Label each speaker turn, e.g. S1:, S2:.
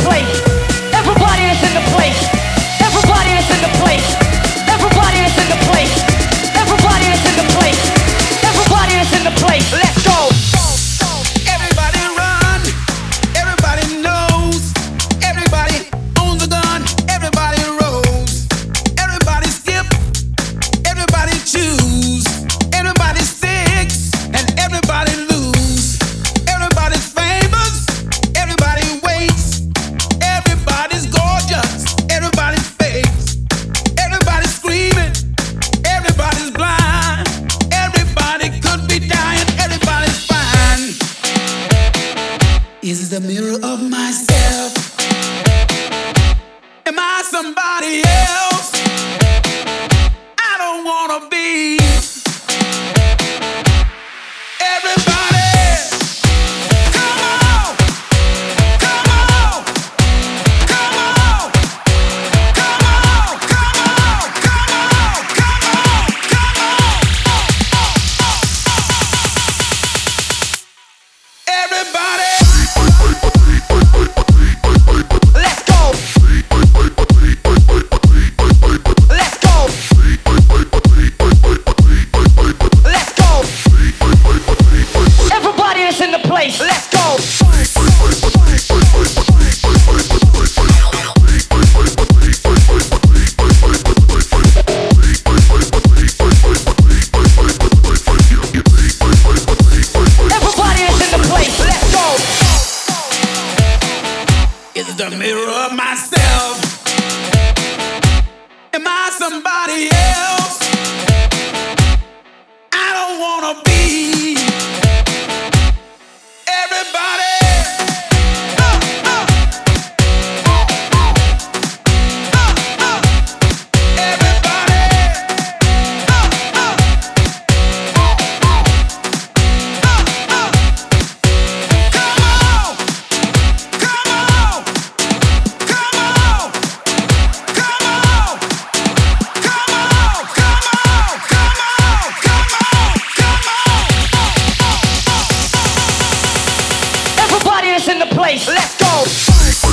S1: place is the mirror of myself. Am I somebody else? I don't wanna be.
S2: the
S1: mirror of myself. Am I somebody else? Go.